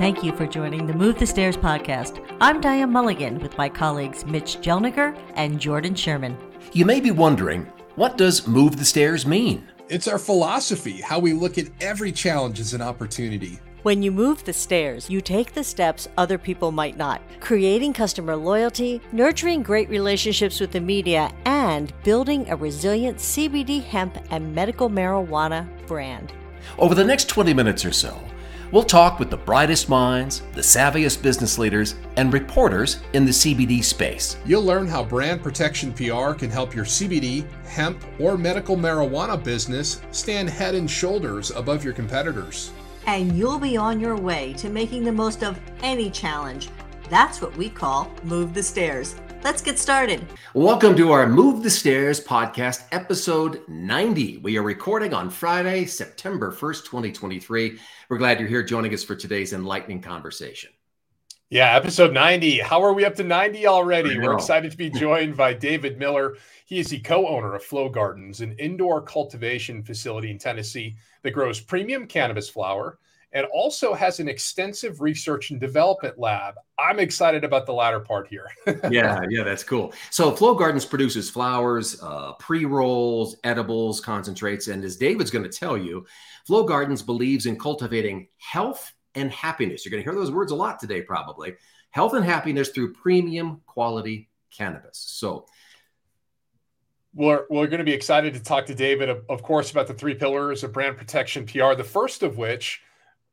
Thank you for joining the Move the Stairs podcast. I'm Diane Mulligan with my colleagues Mitch Jelniker and Jordan Sherman. You may be wondering, what does Move the Stairs mean? It's our philosophy, how we look at every challenge as an opportunity. When you move the stairs, you take the steps other people might not, creating customer loyalty, nurturing great relationships with the media, and building a resilient CBD hemp and medical marijuana brand. Over the next 20 minutes or so, We'll talk with the brightest minds, the savviest business leaders, and reporters in the CBD space. You'll learn how brand protection PR can help your CBD, hemp, or medical marijuana business stand head and shoulders above your competitors. And you'll be on your way to making the most of any challenge. That's what we call Move the Stairs. Let's get started. Welcome to our Move the Stairs podcast, episode 90. We are recording on Friday, September 1st, 2023. We're glad you're here joining us for today's enlightening conversation. Yeah, episode 90. How are we up to 90 already? We're excited to be joined by David Miller. He is the co owner of Flow Gardens, an indoor cultivation facility in Tennessee that grows premium cannabis flower and also has an extensive research and development lab. I'm excited about the latter part here. yeah, yeah, that's cool. So, Flow Gardens produces flowers, uh, pre rolls, edibles, concentrates. And as David's going to tell you, Flow Gardens believes in cultivating health and happiness. You're going to hear those words a lot today, probably. Health and happiness through premium quality cannabis. So, we're, we're going to be excited to talk to David, of, of course, about the three pillars of brand protection PR. The first of which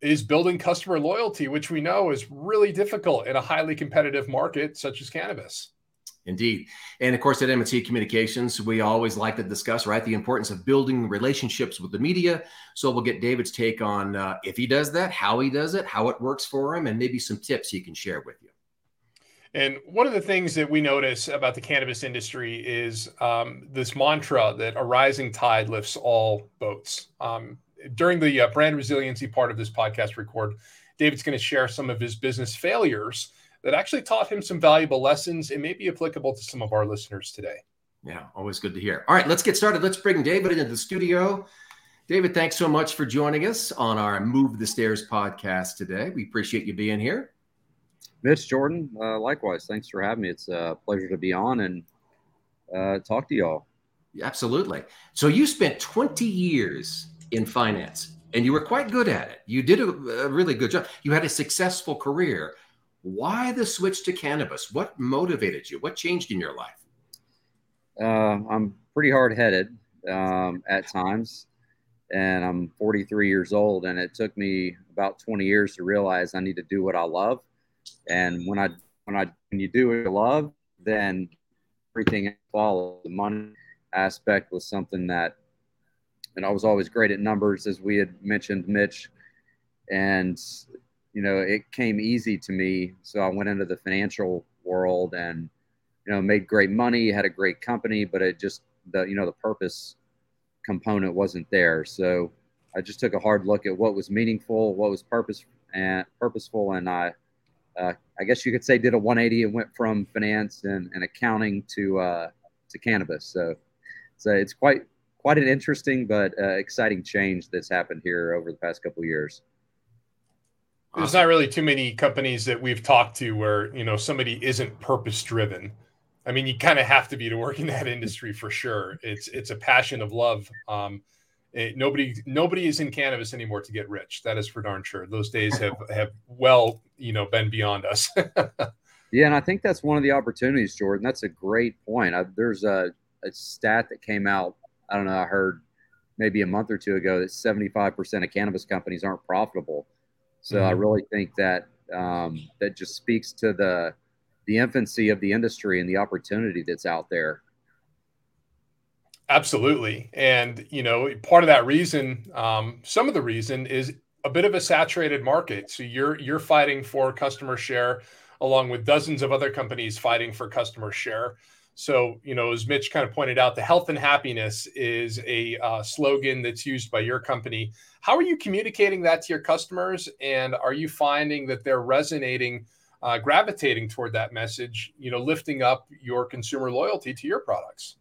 is building customer loyalty, which we know is really difficult in a highly competitive market such as cannabis. Indeed. And of course, at M&T Communications, we always like to discuss, right, the importance of building relationships with the media. So we'll get David's take on uh, if he does that, how he does it, how it works for him, and maybe some tips he can share with you. And one of the things that we notice about the cannabis industry is um, this mantra that a rising tide lifts all boats. Um, during the uh, brand resiliency part of this podcast record, David's going to share some of his business failures that actually taught him some valuable lessons and may be applicable to some of our listeners today. Yeah, always good to hear. All right, let's get started. Let's bring David into the studio. David, thanks so much for joining us on our Move the Stairs podcast today. We appreciate you being here. Mitch, Jordan, uh, likewise. Thanks for having me. It's a pleasure to be on and uh, talk to y'all. Absolutely. So you spent 20 years in finance and you were quite good at it. You did a, a, really good job. You had a successful career. Why the switch to cannabis? What motivated you? What changed in your life? Uh, I'm pretty hard headed um, at times, and I'm 43 years old. And it took me about 20 years to realize I need to do what I love. And when I when I when you do what you love, then everything follows. The money aspect was something that and I was always great at numbers, as we had mentioned, Mitch. And you know, it came easy to me, so I went into the financial world and you know made great money, had a great company, but it just the you know the purpose component wasn't there. So I just took a hard look at what was meaningful, what was purpose and purposeful, and I. Uh, I guess you could say did a 180 and went from finance and, and accounting to uh, to cannabis. So, so it's quite quite an interesting but uh, exciting change that's happened here over the past couple years. There's not really too many companies that we've talked to where you know somebody isn't purpose driven. I mean, you kind of have to be to work in that industry for sure. It's it's a passion of love. Um, it, nobody nobody is in cannabis anymore to get rich. That is for darn sure. Those days have have well you know been beyond us. yeah, and I think that's one of the opportunities, Jordan. That's a great point. I, there's a, a stat that came out I don't know, I heard maybe a month or two ago that 75% of cannabis companies aren't profitable. So mm-hmm. I really think that um, that just speaks to the the infancy of the industry and the opportunity that's out there. Absolutely, and you know, part of that reason, um, some of the reason is a bit of a saturated market. So you're you're fighting for customer share, along with dozens of other companies fighting for customer share. So, you know, as Mitch kind of pointed out, the health and happiness is a uh, slogan that's used by your company. How are you communicating that to your customers? And are you finding that they're resonating, uh, gravitating toward that message, you know, lifting up your consumer loyalty to your products?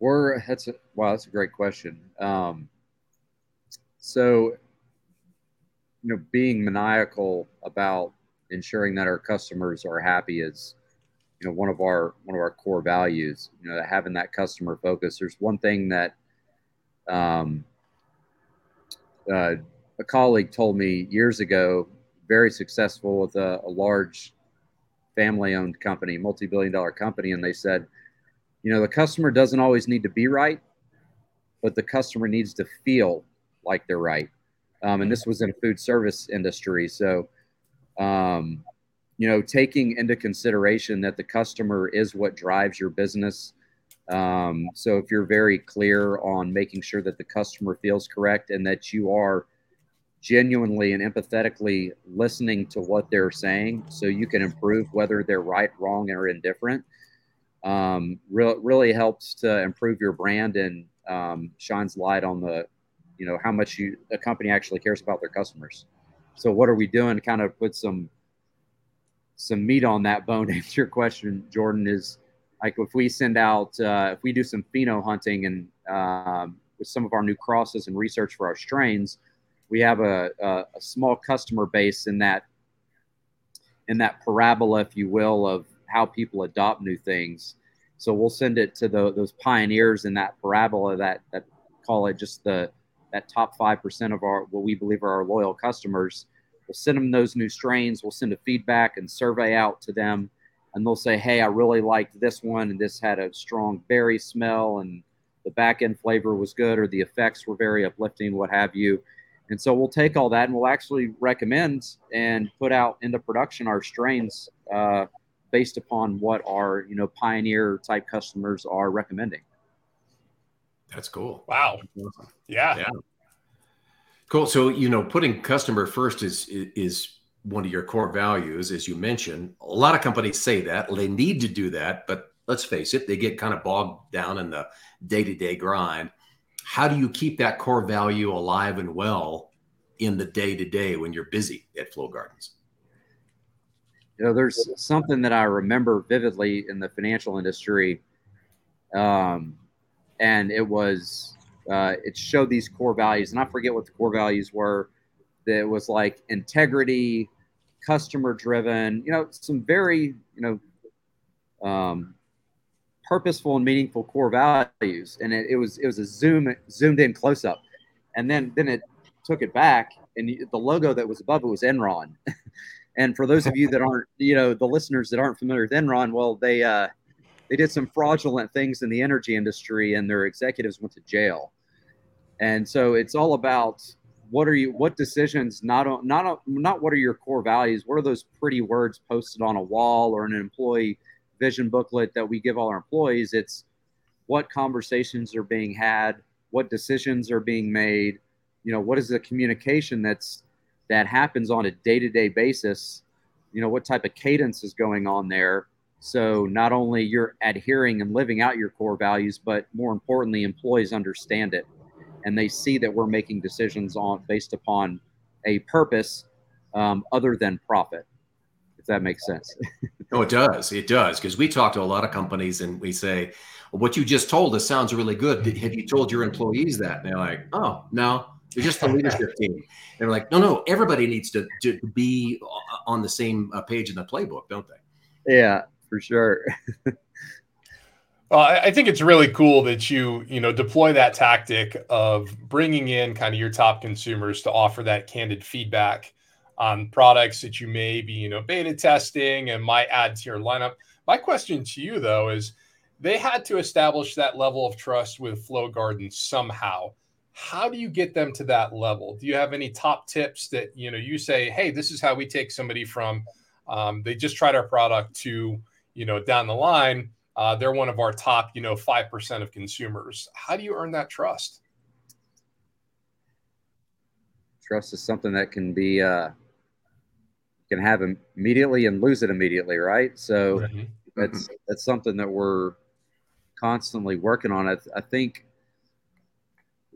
We're, that's a, wow, that's a great question. Um, so you know, being maniacal about ensuring that our customers are happy is, you know, one of our one of our core values. You know, having that customer focus. There's one thing that um, uh, a colleague told me years ago, very successful with a, a large family-owned company, multi-billion-dollar company, and they said, you know, the customer doesn't always need to be right, but the customer needs to feel like they're right. Um, and this was in a food service industry. So, um, you know, taking into consideration that the customer is what drives your business. Um, so, if you're very clear on making sure that the customer feels correct and that you are genuinely and empathetically listening to what they're saying so you can improve whether they're right, wrong, or indifferent, um, re- really helps to improve your brand and um, shines light on the you know how much you a company actually cares about their customers. So what are we doing? Kind of put some some meat on that bone. To answer your question, Jordan is like if we send out uh, if we do some pheno hunting and um, with some of our new crosses and research for our strains, we have a, a, a small customer base in that in that parabola, if you will, of how people adopt new things. So we'll send it to the, those pioneers in that parabola that that call it just the that top 5% of our what we believe are our loyal customers we'll send them those new strains we'll send a feedback and survey out to them and they'll say hey i really liked this one and this had a strong berry smell and the back end flavor was good or the effects were very uplifting what have you and so we'll take all that and we'll actually recommend and put out into production our strains uh, based upon what our you know pioneer type customers are recommending that's cool. Wow. Yeah. Yeah. Cool. So, you know, putting customer first is is one of your core values, as you mentioned. A lot of companies say that they need to do that, but let's face it, they get kind of bogged down in the day to day grind. How do you keep that core value alive and well in the day to day when you're busy at Flow Gardens? You know, there's something that I remember vividly in the financial industry. Um, and it was uh, it showed these core values, and I forget what the core values were. That was like integrity, customer driven, you know, some very you know um, purposeful and meaningful core values. And it, it was it was a zoom zoomed in close up, and then then it took it back, and the logo that was above it was Enron. and for those of you that aren't, you know, the listeners that aren't familiar with Enron, well, they uh, they did some fraudulent things in the energy industry and their executives went to jail. And so it's all about what are you what decisions not not not what are your core values what are those pretty words posted on a wall or an employee vision booklet that we give all our employees? It's what conversations are being had what decisions are being made you know what is the communication that's that happens on a day-to-day basis? You know what type of cadence is going on there? So not only you're adhering and living out your core values, but more importantly, employees understand it and they see that we're making decisions on based upon a purpose um, other than profit. If that makes sense. oh, it does. It does because we talk to a lot of companies and we say, well, "What you just told us sounds really good. Have you told your employees that?" And they're like, "Oh, no." They're just the leadership team. And they're like, no, no, everybody needs to, to be on the same uh, page in the playbook, don't they? Yeah, for sure. well, I think it's really cool that you you know deploy that tactic of bringing in kind of your top consumers to offer that candid feedback on products that you may be you know beta testing and might add to your lineup. My question to you though is, they had to establish that level of trust with Flow Garden somehow. How do you get them to that level? Do you have any top tips that you know you say, hey, this is how we take somebody from um, they just tried our product to you know, down the line, uh, they're one of our top, you know, 5% of consumers. How do you earn that trust? Trust is something that can be, uh, can have immediately and lose it immediately, right? So mm-hmm. that's, that's something that we're constantly working on. I, I think,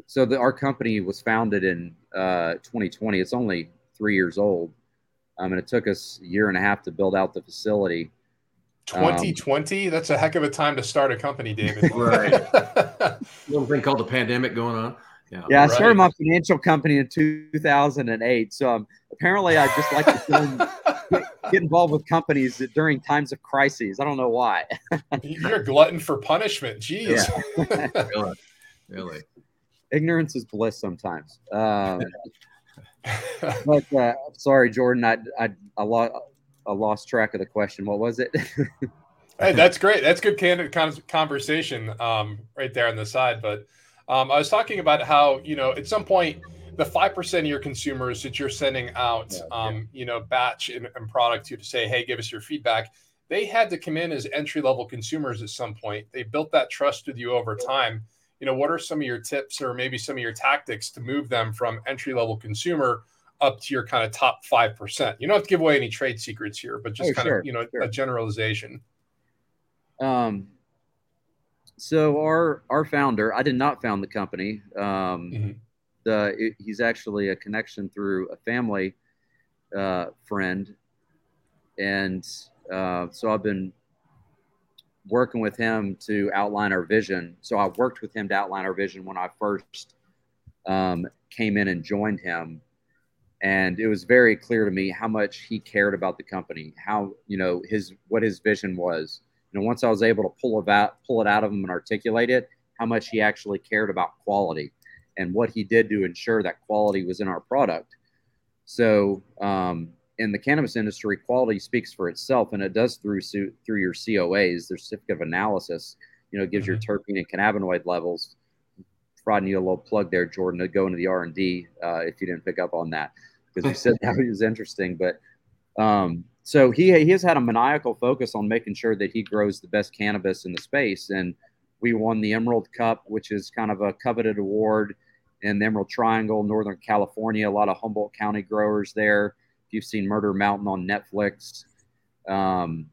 so the, our company was founded in uh, 2020. It's only three years old. Um, and it took us a year and a half to build out the facility. 2020 um, that's a heck of a time to start a company david right little thing called the pandemic going on Yeah, yeah I right. started my financial company in 2008. So um, apparently, I just like to get, get involved with companies during times of crises. I don't know why. You're a glutton for punishment. Jeez. Yeah. really? Really? Ignorance is bliss sometimes. Um, but uh, sorry, Jordan, I, I, I, lost, I lost track of the question. What was it? hey, that's great. That's good candid conversation um, right there on the side. But um, I was talking about how you know at some point the five percent of your consumers that you're sending out, yeah, um, yeah. you know, batch and, and, product to to say, hey, give us your feedback. They had to come in as entry level consumers at some point. They built that trust with you over time. You know, what are some of your tips or maybe some of your tactics to move them from entry level consumer up to your kind of top five percent? You don't have to give away any trade secrets here, but just oh, kind sure, of you know sure. a generalization. Um, so our our founder, I did not found the company. Um, mm-hmm. the it, he's actually a connection through a family uh, friend, and uh, so I've been working with him to outline our vision. So I worked with him to outline our vision when I first um, came in and joined him, and it was very clear to me how much he cared about the company, how you know his what his vision was you know, once I was able to pull it out, pull it out of him and articulate it, how much he actually cared about quality and what he did to ensure that quality was in our product. So, um, in the cannabis industry, quality speaks for itself, and it does through through your COAs, the certificate of analysis. You know, gives mm-hmm. your terpene and cannabinoid levels. Providing you a little plug there, Jordan, to go into the R and D uh, if you didn't pick up on that, because we said that was interesting. But um, so he he has had a maniacal focus on making sure that he grows the best cannabis in the space, and we won the Emerald Cup, which is kind of a coveted award in the Emerald Triangle, Northern California. A lot of Humboldt County growers there. If you've seen Murder Mountain on Netflix, um,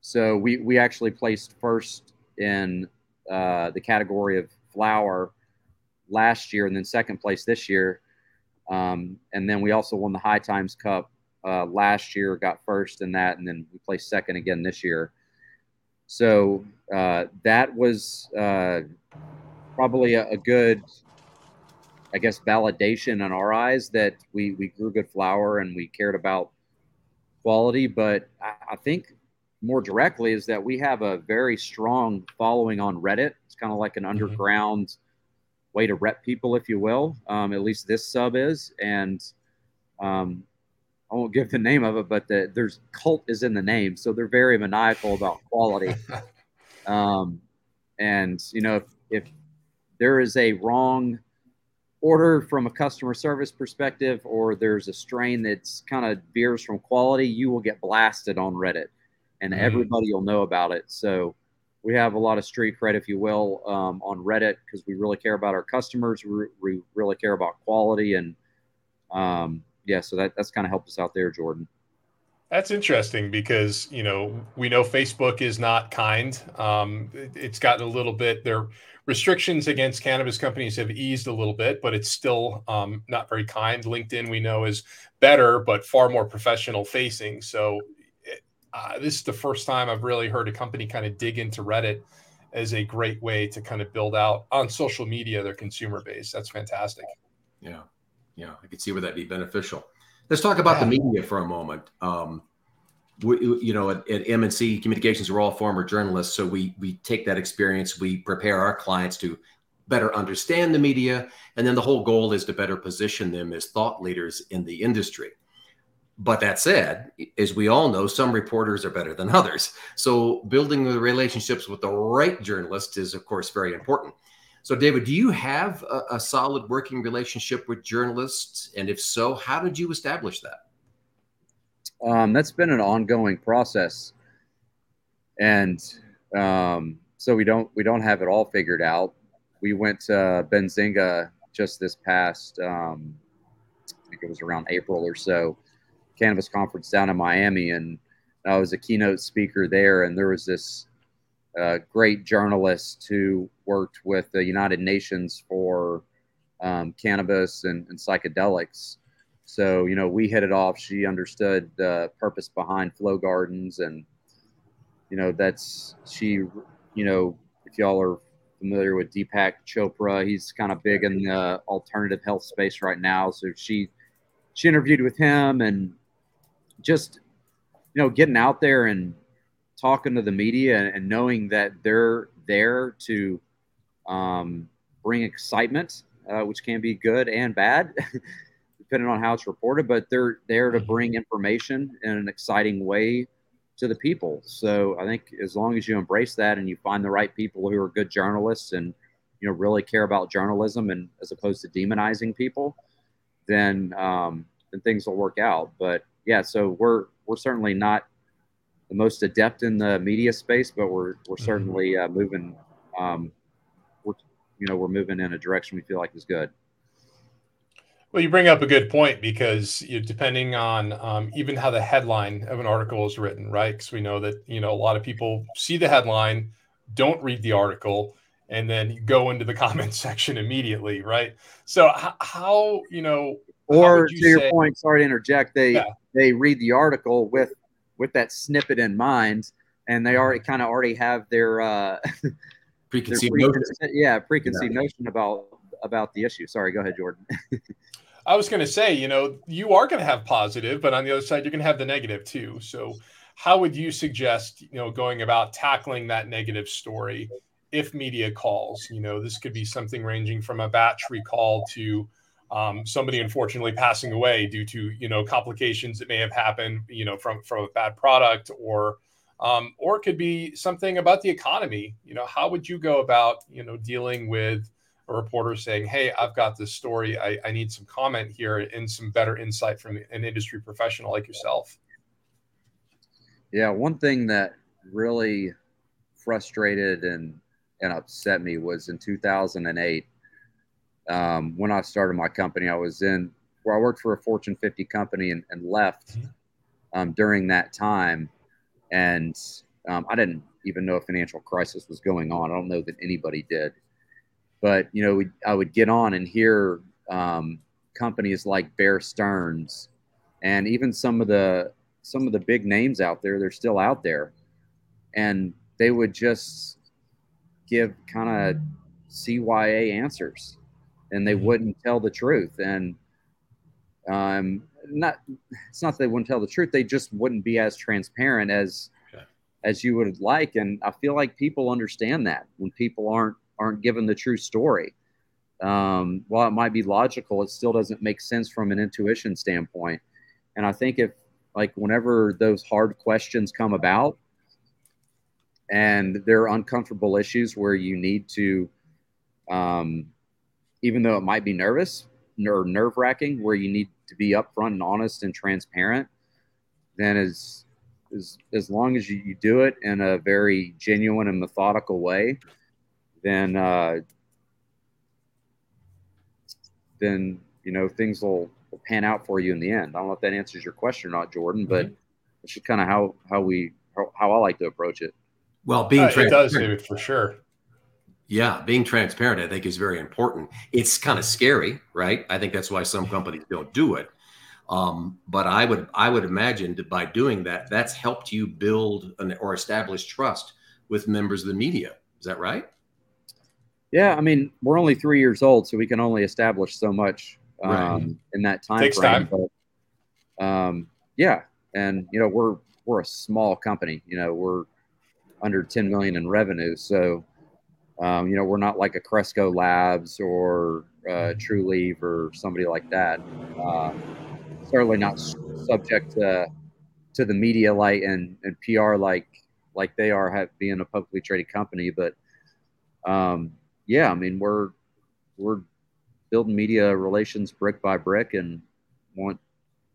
so we we actually placed first in uh, the category of flower last year, and then second place this year. Um, and then we also won the High Times Cup uh, last year, got first in that, and then we placed second again this year. So uh, that was uh, probably a, a, good, I guess, validation in our eyes that we, we grew good flower and we cared about quality. But I, I think more directly is that we have a very strong following on Reddit. It's kind of like an mm-hmm. underground. Way to rep people, if you will. Um, at least this sub is. And um, I won't give the name of it, but the, there's cult is in the name, so they're very maniacal about quality. um, and you know, if, if there is a wrong order from a customer service perspective, or there's a strain that's kind of veers from quality, you will get blasted on Reddit, and mm-hmm. everybody will know about it. So we have a lot of street cred, if you will, um, on Reddit because we really care about our customers. We, we really care about quality and um, yeah, so that that's kind of helped us out there, Jordan. That's interesting because you know we know Facebook is not kind. Um, it, it's gotten a little bit. Their restrictions against cannabis companies have eased a little bit, but it's still um, not very kind. LinkedIn we know is better, but far more professional facing. So uh, this is the first time I've really heard a company kind of dig into Reddit as a great way to kind of build out on social media their consumer base. That's fantastic. Yeah yeah, I could see where that'd be beneficial. Let's talk about yeah. the media for a moment. Um, we, you know, at, at MNC Communications, we're all former journalists, so we we take that experience, we prepare our clients to better understand the media, and then the whole goal is to better position them as thought leaders in the industry. But that said, as we all know, some reporters are better than others. So building the relationships with the right journalists is, of course, very important. So, David, do you have a, a, solid working relationship with journalists? And if so, how did you establish that? Um, that's been an ongoing process, and um, so we don't we don't have it all figured out. We went to Benzinga just this past, um, I think it was around April or so, cannabis conference down in Miami, and I was a keynote speaker there, and there was this uh, great journalist who worked with the United Nations for um, cannabis and, and, psychedelics. So, you know, we hit it off. She understood the purpose behind Flow Gardens. And, you know, that's, she, you know, if y'all are familiar with Deepak Chopra. He's kind of big in the alternative health space right now. So she she interviewed with him and just you know getting out there and talking to the media and, and knowing that they're there to um, bring excitement, uh, which can be good and bad. depending on how it's reported, but they're there to mm-hmm. bring information in an exciting way to the people. So I think as long as you embrace that and you find the right people who are good journalists and you know really care about journalism and as opposed to demonizing people, then um, then things will work out. But yeah, so we're we're certainly not the most adept in the media space, but we're we're mm-hmm. certainly uh, moving. Um, we're you know we're moving in a direction we feel like is good. Well, you bring up a good point because you, depending on um, even how the headline of an article is written, right? Because we know that you know a lot of people see the headline, don't read the article, and then go into the comment section immediately, right? So h- how you know, or you to say, your point, sorry to interject, they yeah. They read the article with with that snippet in mind, and they already kind of already have their uh, preconceived their notion. yeah preconceived yeah. notion about about the issue. Sorry, go ahead, Jordan. I was going to say, you know, you are going to have positive, but on the other side, you're going to have the negative too. So, how would you suggest, you know, going about tackling that negative story if media calls? You know, this could be something ranging from a batch recall to um, somebody unfortunately passing away due to you know complications that may have happened, you know, from from a bad product, or um, or it could be something about the economy. You know, how would you go about you know dealing with a reporter saying, Hey, I've got this story. I, I need some comment here and some better insight from an industry professional like yourself. Yeah, one thing that really frustrated and, and upset me was in 2008 um, when I started my company. I was in where I worked for a Fortune 50 company and, and left mm-hmm. um, during that time. And um, I didn't even know a financial crisis was going on. I don't know that anybody did but you know, I would get on and hear um, companies like Bear Stearns, and even some of the some of the big names out there. They're still out there, and they would just give kind of CYA answers, and they mm-hmm. wouldn't tell the truth. And um, not it's not that they wouldn't tell the truth; they just wouldn't be as transparent as as you would like. And I feel like people understand that when people aren't aren't given the true story. Um, while it might be logical, it still doesn't make sense from an intuition standpoint. And I think if, like, whenever those hard questions come about and there are uncomfortable issues where you need to, um, even though it might be nervous or nerve wracking, where you need to be upfront and honest and transparent, then as as, as long as you, you do it in a very genuine and methodical way, then uh, then you know things will, will, pan out for you in the end. I don't know if that answers your question or not, Jordan, but mm-hmm. it's just kind of how how we how, how, I like to approach it. Well, being uh, it does, David, for sure. Yeah, being transparent, I think, is very important. It's kind of scary, right? I think that's why some companies don't do it. Um, but I would I would imagine that by doing that, that's helped you build an, or establish trust with members of the media. Is that right? Yeah, I mean, we're only three years old, so we can only establish so much um, right. in that time Takes frame. Time. But, um, yeah, and you know, we're we're a small company. You know, we're under 10 million in revenue, so um, you know, we're not like a Cresco Labs or uh, Trulieve or somebody like that. Uh, certainly not subject to to the media light and, and PR like like they are have, being a publicly traded company, but um, yeah, I mean we're we're building media relations brick by brick and want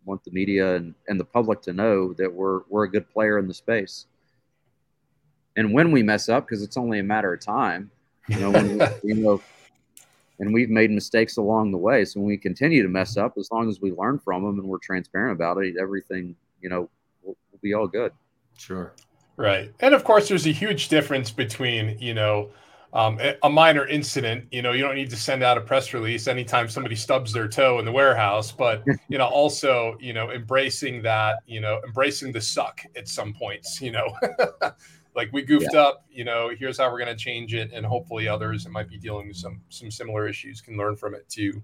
want the media and, and the public to know that we're we're a good player in the space. And when we mess up, because it's only a matter of time, you know, when we, you know, and we've made mistakes along the way. So when we continue to mess up, as long as we learn from them and we're transparent about it, everything, you know, will, will be all good. Sure. Right. And of course, there's a huge difference between, you know, um, a minor incident, you know, you don't need to send out a press release anytime somebody stubs their toe in the warehouse, but you know, also, you know, embracing that, you know, embracing the suck at some points, you know, like we goofed yeah. up you know here's how we're going to change it and hopefully others that might be dealing with some some similar issues can learn from it too.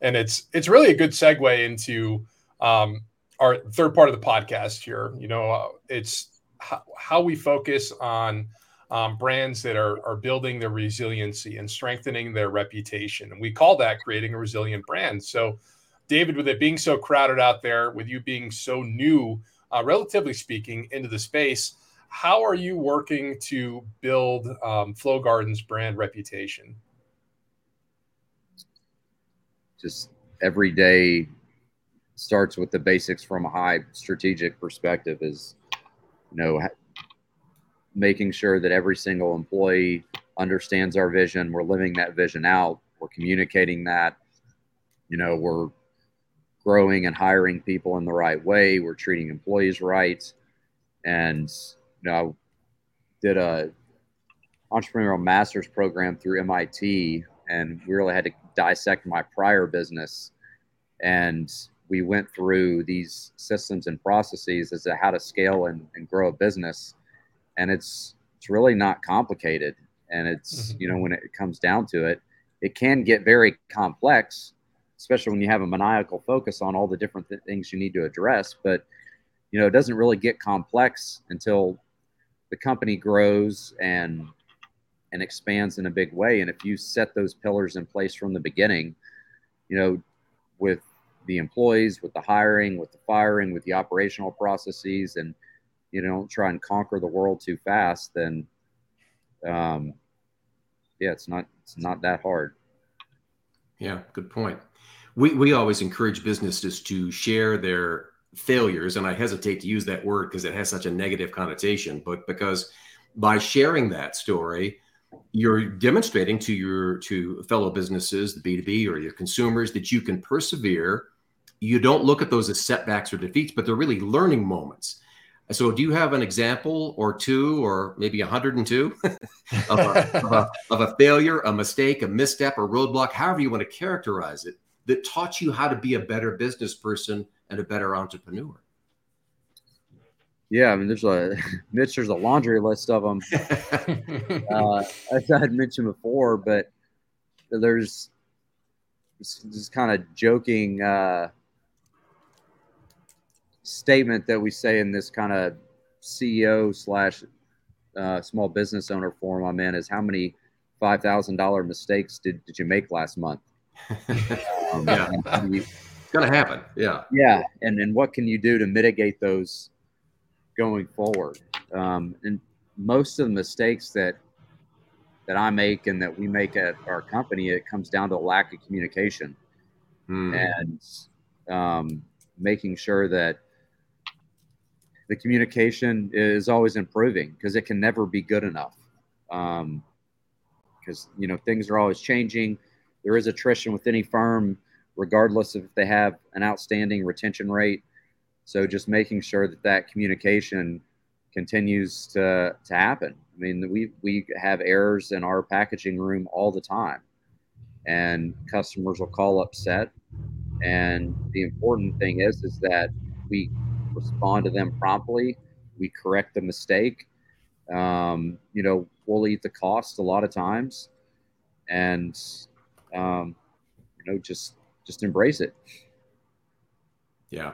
And it's it's really a good segue into um, our third part of the podcast here you know uh, it's how, how, we focus on um, brands that are, are building their resiliency and strengthening their reputation. And we call that creating a resilient brand. So david with it being so crowded out there with you being so new uh, relatively speaking into the space how are you working to build um, Flow Gardens brand reputation? Just every day starts with the basics from a high strategic perspective is, you know, making sure that every single employee understands our vision. We're living that vision out. We're communicating that. You know, we're growing and hiring people in the right way. We're treating employees right. And you know, I did a entrepreneurial master's program through MIT, and we really had to dissect my prior business. And we went through these systems and processes as to how to scale and, and grow a business. And it's it's really not complicated. And it's mm-hmm. you know when it comes down to it, it can get very complex, especially when you have a maniacal focus on all the different th- things you need to address. But you know it doesn't really get complex until the company grows and and expands in a big way. And if you set those pillars in place from the beginning, you know, with the employees, with the hiring, with the firing, with the operational processes, and you know, don't try and conquer the world too fast, then um, yeah, it's not it's not that hard. Yeah, good point. We we always encourage businesses to share their failures and i hesitate to use that word because it has such a negative connotation but because by sharing that story you're demonstrating to your to fellow businesses the b2b or your consumers that you can persevere. You don't look at those as setbacks or defeats but they're really learning moments. So do you have an example or two or maybe 102 of, a, of, a, of a failure a mistake a misstep or roadblock however you want to characterize it that taught you how to be a better business person and a better entrepreneur. Yeah, I mean, there's a Mitch. There's a laundry list of them, uh, as I had mentioned before. But there's this kind of joking uh, statement that we say in this kind of CEO slash uh, small business owner forum I'm in is how many five thousand dollar mistakes did, did you make last month? um, yeah it's going to happen. Yeah. Yeah. And and what can you do to mitigate those going forward? Um, and most of the mistakes that that I make and that we make at our company, it comes down to a lack of communication hmm. and um, making sure that the communication is always improving because it can never be good enough. Because um, you know things are always changing. There is attrition with any firm regardless of if they have an outstanding retention rate. So just making sure that that communication continues to, to happen. I mean, we, we have errors in our packaging room all the time, and customers will call upset. And the important thing is, is that we respond to them promptly. We correct the mistake. Um, you know, we'll eat the cost a lot of times, and um, you know, just just embrace it. Yeah.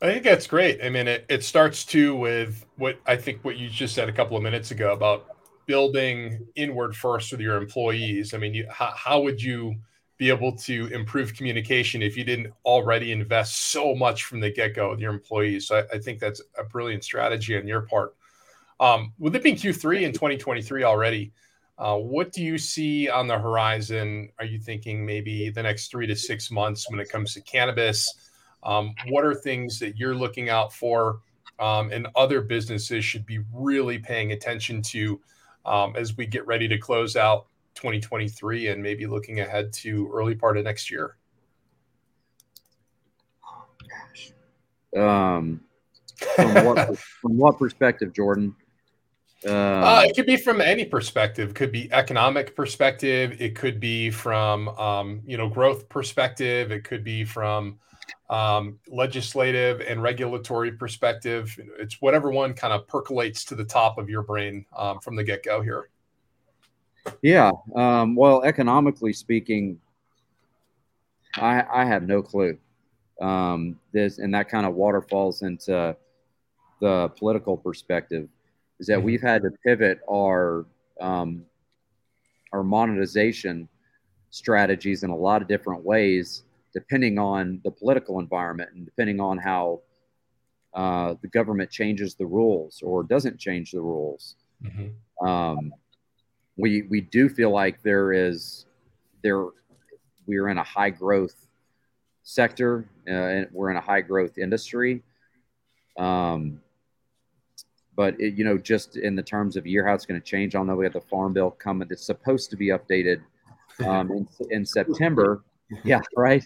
I think that's great. I mean, it, it starts too with what I think what you just said a couple of minutes ago about building inward first with your employees. I mean, you, how, how would you be able to improve communication if you didn't already invest so much from the get go with your employees? So I, I, think that's a brilliant strategy on your part. Um, with it being Q3 in 2023 already, what do you see on the horizon? Are you thinking maybe the next three to six months when it comes to cannabis? Um, what are things that you're looking out for um, and other businesses should be really paying attention to um, as we get ready to close out 2023 and maybe looking ahead to early part of next year? What, from what perspective, Jordan? Uh, uh, it could be from any perspective. It could be economic perspective. It could be from um, you know growth perspective. It could be from um, legislative and regulatory perspective? It's whatever one kind of percolates to the top of your brain um, from the get go here. Yeah. Um, well, economically speaking, I, I have no clue. Um, this and that kind of waterfalls into the political perspective is that mm-hmm. we've had to pivot our um, our monetization strategies in a lot of different ways, depending on the political environment and depending on how uh, the government changes the rules or doesn't change the rules. Mm-hmm. Um, we we do feel like there is there we're in a high growth sector uh, and we're in a high growth industry. Um, but it, you know, just in the terms of year how it's going to change, I'll know we have the farm bill coming. It's supposed to be updated um, in, in September. Yeah, right.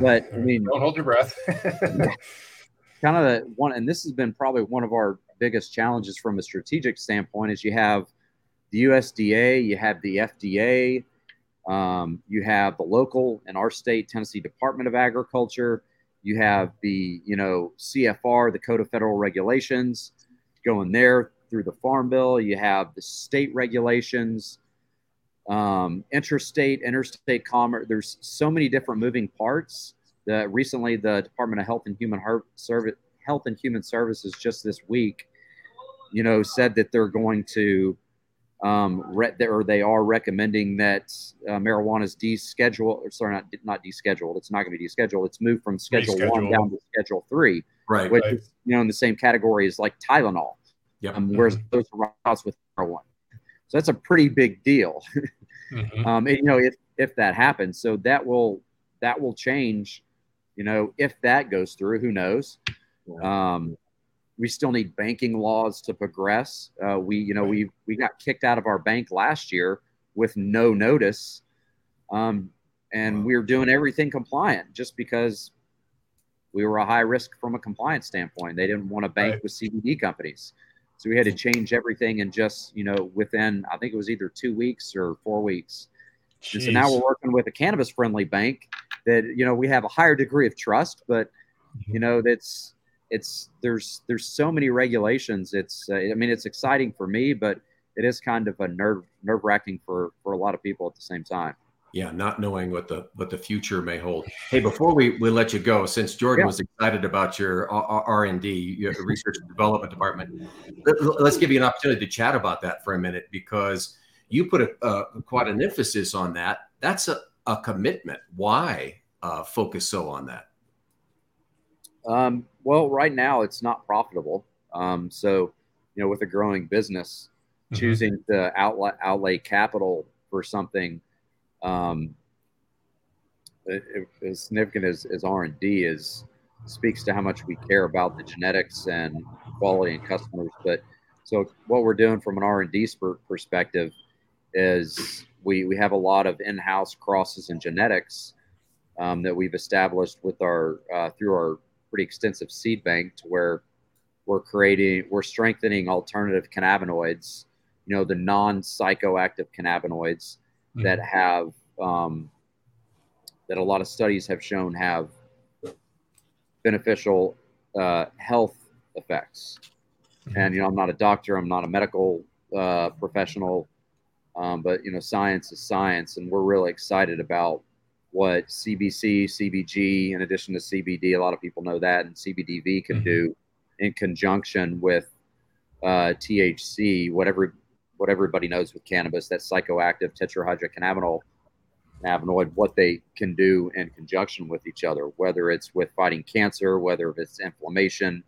But I mean, don't hold your breath. kind of the one, and this has been probably one of our biggest challenges from a strategic standpoint. Is you have the USDA, you have the FDA, um, you have the local in our state, Tennessee Department of Agriculture. You have the you know CFR, the Code of Federal Regulations, going there through the Farm Bill. You have the state regulations um, interstate, interstate commerce. There's so many different moving parts. The, recently, the Department of Health and Human Service, Health and Human Services, just this week, you know, said that they're going to, um, re- or they are recommending that uh, marijuana is descheduled. Or sorry, not not descheduled. It's not going to be descheduled. It's moved from Schedule One down to Schedule Three, right? Which right. is you know in the same category as like Tylenol. Yeah. Um, whereas mm-hmm. those are with marijuana. So that's a pretty big deal. mm-hmm. um, and, you know, if if that happens, so that will that will change. You know, if that goes through, who knows? Um, we still need banking laws to progress. Uh, we, you know, we we got kicked out of our bank last year with no notice, um, and we were doing everything compliant just because we were a high risk from a compliance standpoint. They didn't want to bank right. with CBD companies. So we had to change everything and just, you know, within, I think it was either two weeks or four weeks. And so now we're working with a cannabis friendly bank that, you know, we have a higher degree of trust, but, mm-hmm. you know, that's, it's, there's, there's so many regulations. It's, uh, I mean, it's exciting for me, but it is kind of a nerve, nerve wracking for, for a lot of people at the same time yeah not knowing what the what the future may hold. Hey before we, we let you go since jordan yeah. was excited about your r&d your research and development department let's give you an opportunity to chat about that for a minute because you put a, uh, quite an emphasis on that. That's a, a commitment. Why uh, focus so on that? Um, well right now it's not profitable. Um, so you know with a growing business mm-hmm. choosing to outlay, outlay capital for something um, as significant as, as R&D is speaks to how much we care about the genetics and quality and customers. But so what we're doing from an R&D perspective is we, we have a lot of in-house crosses and genetics um, that we've established with our uh, through our pretty extensive seed bank to where we're creating we're strengthening alternative cannabinoids you know the non-psychoactive cannabinoids mm-hmm. that have um, that a lot of studies have shown have beneficial uh, health effects. Mm-hmm. And you know, I'm not a doctor, I'm not a medical uh, professional, um, but you know, science is science, and we're really excited about what CBC, CBG, in addition to CBD, a lot of people know that, and CBDV can mm-hmm. do in conjunction with uh, THC, whatever what everybody knows with cannabis, that psychoactive tetrahydrocannabinol cannabinoid, what they can do in conjunction with each other, whether it's with fighting cancer, whether it's inflammation,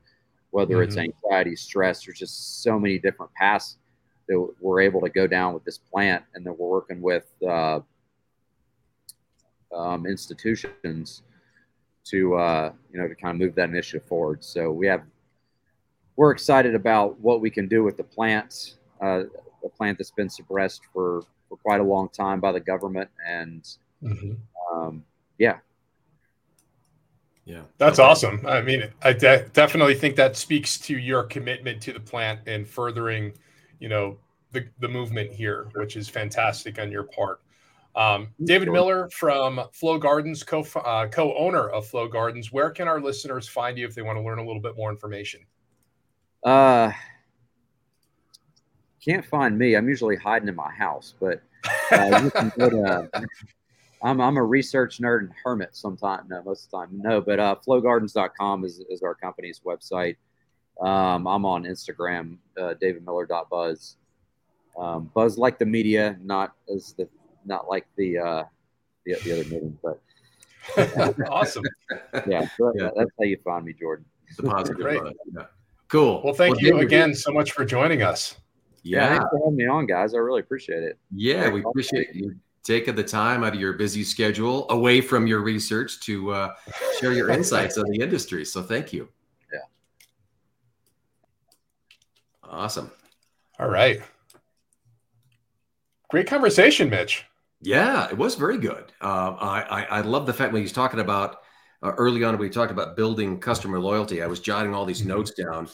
whether mm-hmm. it's anxiety, stress. There's just so many different paths that we're able to go down with this plant, and that we're working with uh, um, institutions to uh, you know to kind of move that initiative forward. So we have we're excited about what we can do with the plants. Uh, a plant that's been suppressed for, for quite a long time by the government. And mm-hmm. um, yeah. Yeah. That's okay. awesome. I mean, I de- definitely think that speaks to your commitment to the plant and furthering, you know, the, the movement here, which is fantastic on your part. Um, David Miller from Flow Gardens, co uh, co owner of Flow Gardens. Where can our listeners find you if they want to learn a little bit more information? Uh, can't find me. I'm usually hiding in my house, but uh, you can go to. I'm, I'm a research nerd and hermit sometimes. No, most of the time, no. But uh, flowgardens.com is, is our company's website. Um, I'm on Instagram, uh, davidmiller.buzz. Um, buzz like the media, not as the not like the uh, the, the other meeting, but awesome. Yeah, so yeah, that's how you find me, Jordan. The positive. Great. Yeah. Cool. Well, thank well, you again so much for joining us. Yeah. yeah, thanks for having me on, guys. I really appreciate it. Yeah, we appreciate you taking the time out of your busy schedule away from your research to uh, share your insights on the industry. So thank you. Yeah. Awesome. All right. Great conversation, Mitch. Yeah, it was very good. Uh, I, I, I love the fact when he's talking about uh, early on we talked about building customer loyalty. I was jotting all these mm-hmm. notes down,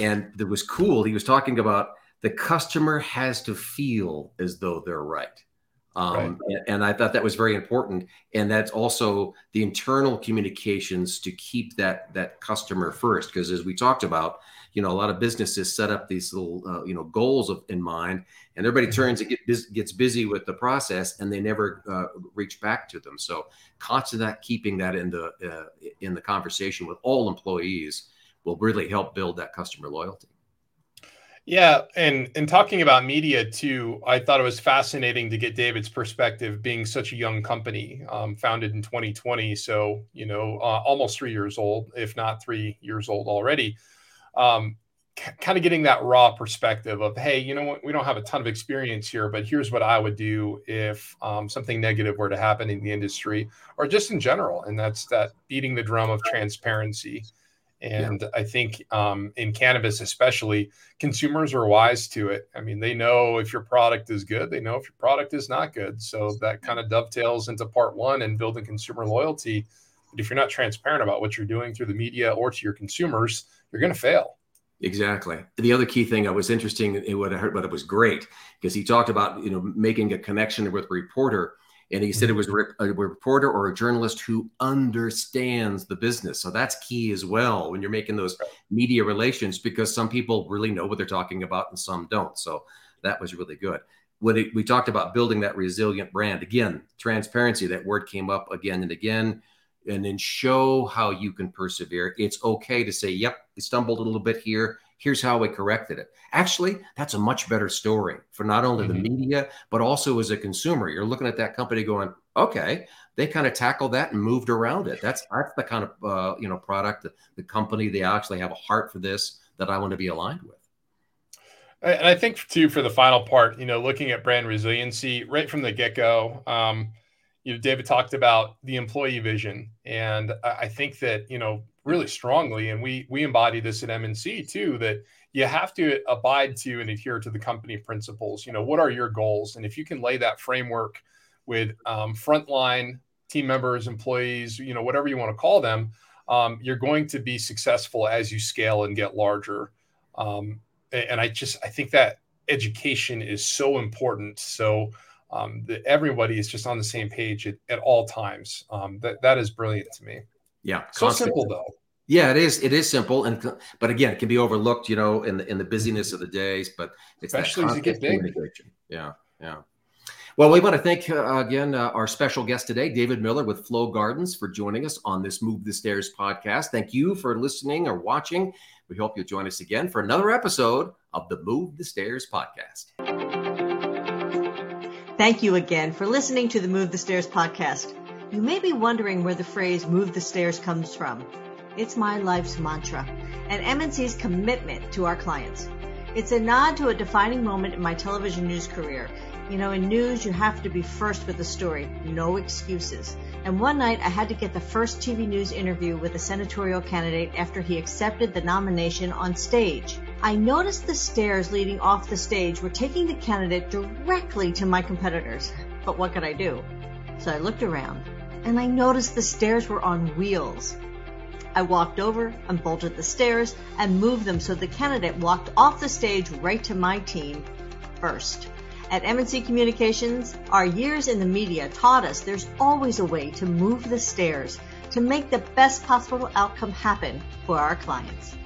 and it was cool. He was talking about the customer has to feel as though they're right. Um, right. and, and I thought that was very important, and that's also the internal communications to keep that that customer first. Because as we talked about, you know, a lot of businesses set up these little uh, you know goals of, in mind, and everybody mm-hmm. turns it get, gets busy with the process, and they never uh, reach back to them. So, constant that keeping that in the uh, in the conversation with all employees will really help build that customer loyalty. Yeah, and and talking about media too, I thought it was fascinating to get David's perspective, being such a young company, um, founded in 2020, so you know, uh, almost three years old, if not three years old already. Um, c- kind of getting that raw perspective of, hey, you know what, we don't have a ton of experience here, but here's what I would do if um, something negative were to happen in the industry or just in general, and that's that beating the drum of transparency and yeah. I think um, in cannabis, especially, consumers are wise to it. I mean, they know if your product is good, they know if your product is not good. So that kind of dovetails into part one and building consumer loyalty. But if you're not transparent about what you're doing through the media or to your consumers, you're going to fail. Exactly. The other key thing I was interesting in what I heard, but it was great because he talked about you know making a connection with a reporter and he said it was a reporter or a journalist who understands the business. So that's key as well when you're making those media relations because some people really know what they're talking about and some don't. So that was really good. When it, we talked about building that resilient brand, again, transparency, that word came up again and again. And then show how you can persevere. It's okay to say, yep, I stumbled a little bit here here's how we corrected it. Actually, that's a much better story for not only mm-hmm. the media, but also as a consumer. You're looking at that company going, okay, they kind of tackled that and moved around it. That's that's the kind of uh, you know product, the, the company, they actually have a heart for this that I want to be aligned with. And I think too, for the final part, you know, looking at brand resiliency right from the get go, um, you know, David talked about the employee vision, and I think that you know really strongly, and we we embody this at MNC too, that you have to abide to and adhere to the company principles. You know, what are your goals, and if you can lay that framework with um, frontline team members, employees, you know, whatever you want to call them, um, you're going to be successful as you scale and get larger. Um, and I just I think that education is so important. So um, that everybody is just on the same page at, at all times. Um, that that is brilliant to me. Yeah, so simple though. Yeah, it is. It is simple, and but again, it can be overlooked, you know, in the in the busyness of the days. But it's especially as you get big. Yeah, yeah. Well, we want to thank uh, again uh, our special guest today, David Miller with Flow Gardens, for joining us on this Move the Stairs podcast. Thank you for listening or watching. We hope you'll join us again for another episode of the Move the Stairs podcast. Thank you again for listening to the Move the Stairs podcast. You may be wondering where the phrase move the stairs comes from. It's my life's mantra and MNC's commitment to our clients. It's a nod to a defining moment in my television news career. You know, in news, you have to be first with the story, no excuses. And one night, I had to get the first TV news interview with a senatorial candidate after he accepted the nomination on stage. I noticed the stairs leading off the stage were taking the candidate directly to my competitors. But what could I do? So I looked around and I noticed the stairs were on wheels. I walked over, unbolted the stairs, and moved them so the candidate walked off the stage right to my team first. At MNC Communications, our years in the media taught us there's always a way to move the stairs to make the best possible outcome happen for our clients.